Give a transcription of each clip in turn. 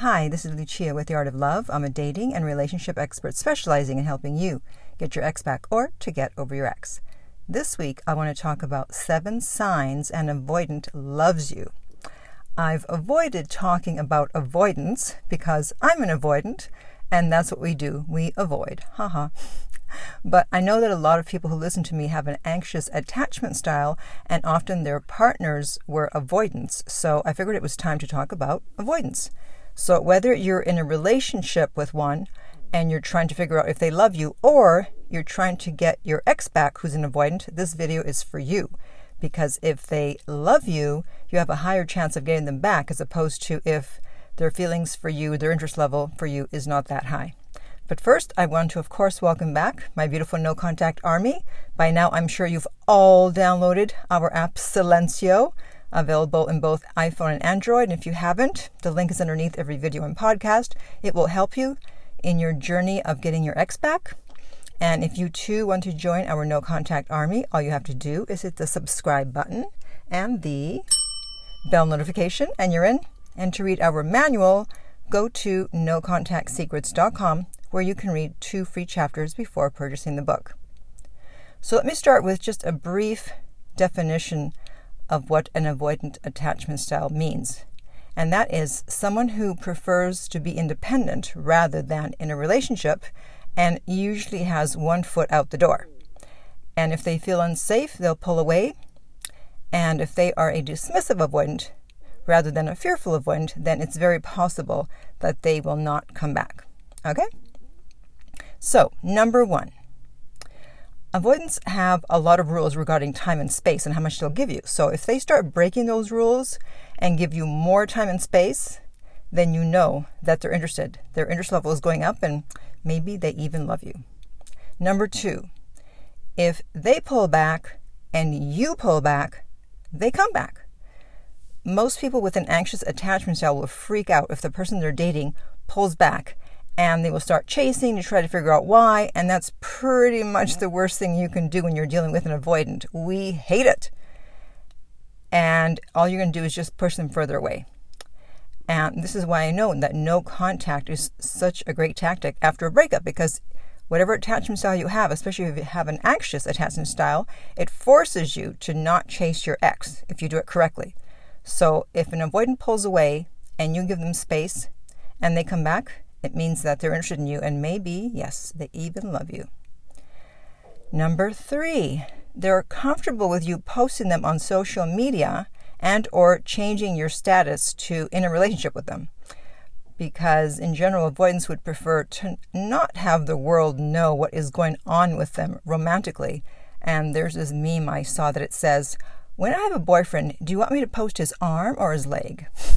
Hi, this is Lucia with The Art of Love. I'm a dating and relationship expert specializing in helping you get your ex back or to get over your ex. This week, I want to talk about seven signs an avoidant loves you. I've avoided talking about avoidance because I'm an avoidant, and that's what we do. We avoid. Haha. But I know that a lot of people who listen to me have an anxious attachment style, and often their partners were avoidants. So I figured it was time to talk about avoidance. So whether you're in a relationship with one and you're trying to figure out if they love you, or you're trying to get your ex back who's an avoidant, this video is for you. Because if they love you, you have a higher chance of getting them back as opposed to if their feelings for you, their interest level for you is not that high. But first, I want to, of course, welcome back my beautiful no contact army. By now, I'm sure you've all downloaded our app Silenzio, available in both iPhone and Android. And if you haven't, the link is underneath every video and podcast. It will help you in your journey of getting your ex back. And if you too want to join our no contact army, all you have to do is hit the subscribe button and the bell notification, and you're in. And to read our manual, go to nocontactsecrets.com where you can read two free chapters before purchasing the book. So let me start with just a brief definition of what an avoidant attachment style means. And that is someone who prefers to be independent rather than in a relationship and usually has one foot out the door. And if they feel unsafe, they'll pull away. And if they are a dismissive avoidant rather than a fearful avoidant, then it's very possible that they will not come back. Okay? So, number one, avoidants have a lot of rules regarding time and space and how much they'll give you. So, if they start breaking those rules and give you more time and space, then you know that they're interested. Their interest level is going up and maybe they even love you. Number two, if they pull back and you pull back, they come back. Most people with an anxious attachment style will freak out if the person they're dating pulls back and they will start chasing to try to figure out why. And that's pretty much the worst thing you can do when you're dealing with an avoidant. We hate it. And all you're going to do is just push them further away. And this is why I know that no contact is such a great tactic after a breakup because whatever attachment style you have, especially if you have an anxious attachment style, it forces you to not chase your ex if you do it correctly. So if an avoidant pulls away and you give them space and they come back, it means that they're interested in you and maybe, yes, they even love you. Number three, they're comfortable with you posting them on social media and or changing your status to in a relationship with them. Because in general avoidants would prefer to not have the world know what is going on with them romantically. And there's this meme i saw that it says when i have a boyfriend do you want me to post his arm or his leg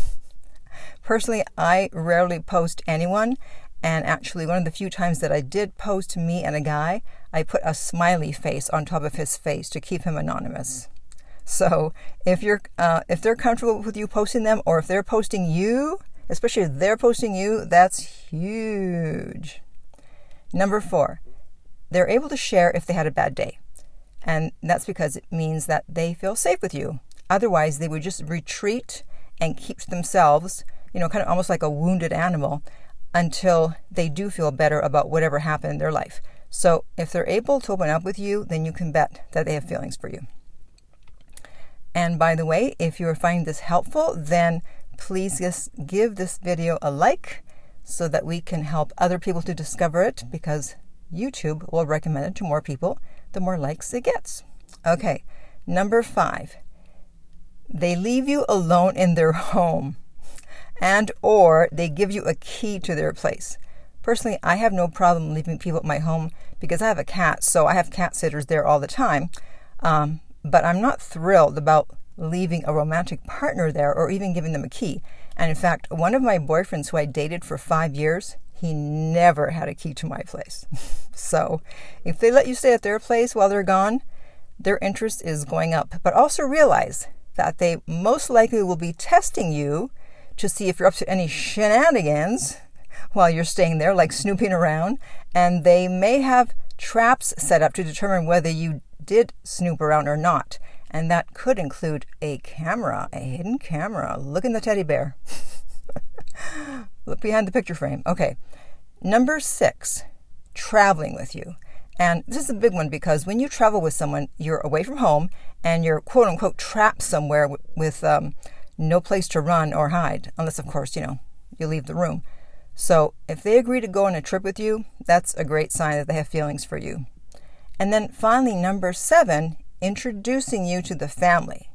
Personally, I rarely post anyone. And actually, one of the few times that I did post me and a guy, I put a smiley face on top of his face to keep him anonymous. So if you're uh, if they're comfortable with you posting them, or if they're posting you, especially if they're posting you, that's huge. Number four, they're able to share if they had a bad day, and that's because it means that they feel safe with you. Otherwise, they would just retreat and keep to themselves you know, kind of almost like a wounded animal until they do feel better about whatever happened in their life. So if they're able to open up with you, then you can bet that they have feelings for you. And by the way, if you are finding this helpful, then please just give this video a like so that we can help other people to discover it because YouTube will recommend it to more people the more likes it gets. Okay, number five, they leave you alone in their home and or they give you a key to their place. Personally, I have no problem leaving people at my home because I have a cat, so I have cat sitters there all the time. Um, but I'm not thrilled about leaving a romantic partner there or even giving them a key. And in fact, one of my boyfriends who I dated for five years, he never had a key to my place. so if they let you stay at their place while they're gone, their interest is going up. But also realize that they most likely will be testing you to see if you're up to any shenanigans while you're staying there, like snooping around. And they may have traps set up to determine whether you did snoop around or not. And that could include a camera, a hidden camera. Look in the teddy bear. Look behind the picture frame. Okay. Number six, traveling with you. And this is a big one because when you travel with someone, you're away from home and you're quote unquote trapped somewhere with, with um, no place to run or hide, unless, of course, you know, you leave the room. So if they agree to go on a trip with you, that's a great sign that they have feelings for you. And then finally, number seven, introducing you to the family.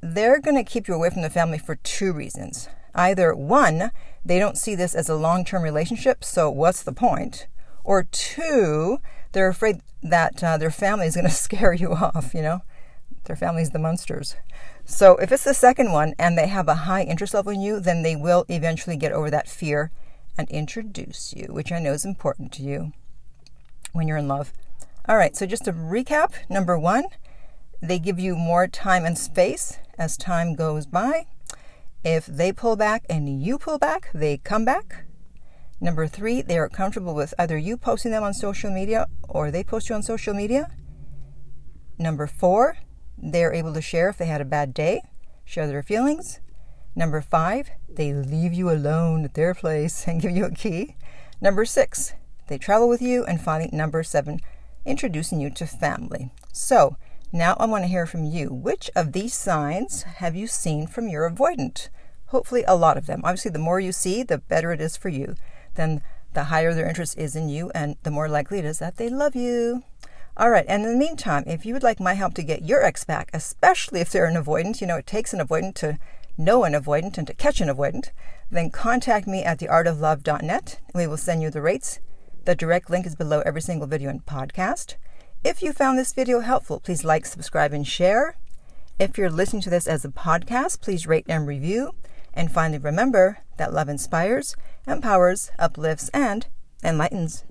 They're going to keep you away from the family for two reasons. Either one, they don't see this as a long term relationship, so what's the point? Or two, they're afraid that uh, their family is going to scare you off, you know? Their family's the monsters. So if it's the second one and they have a high interest level in you, then they will eventually get over that fear and introduce you, which I know is important to you when you're in love. All right, so just to recap number one, they give you more time and space as time goes by. If they pull back and you pull back, they come back. Number three, they are comfortable with either you posting them on social media or they post you on social media. Number four, they're able to share if they had a bad day, share their feelings. Number five, they leave you alone at their place and give you a key. Number six, they travel with you. And finally, number seven, introducing you to family. So, now I want to hear from you. Which of these signs have you seen from your avoidant? Hopefully, a lot of them. Obviously, the more you see, the better it is for you. Then the higher their interest is in you, and the more likely it is that they love you. All right, and in the meantime, if you would like my help to get your ex back, especially if they're an avoidant, you know, it takes an avoidant to know an avoidant and to catch an avoidant, then contact me at theartoflove.net we will send you the rates. The direct link is below every single video and podcast. If you found this video helpful, please like, subscribe, and share. If you're listening to this as a podcast, please rate and review. And finally, remember that love inspires, empowers, uplifts, and enlightens.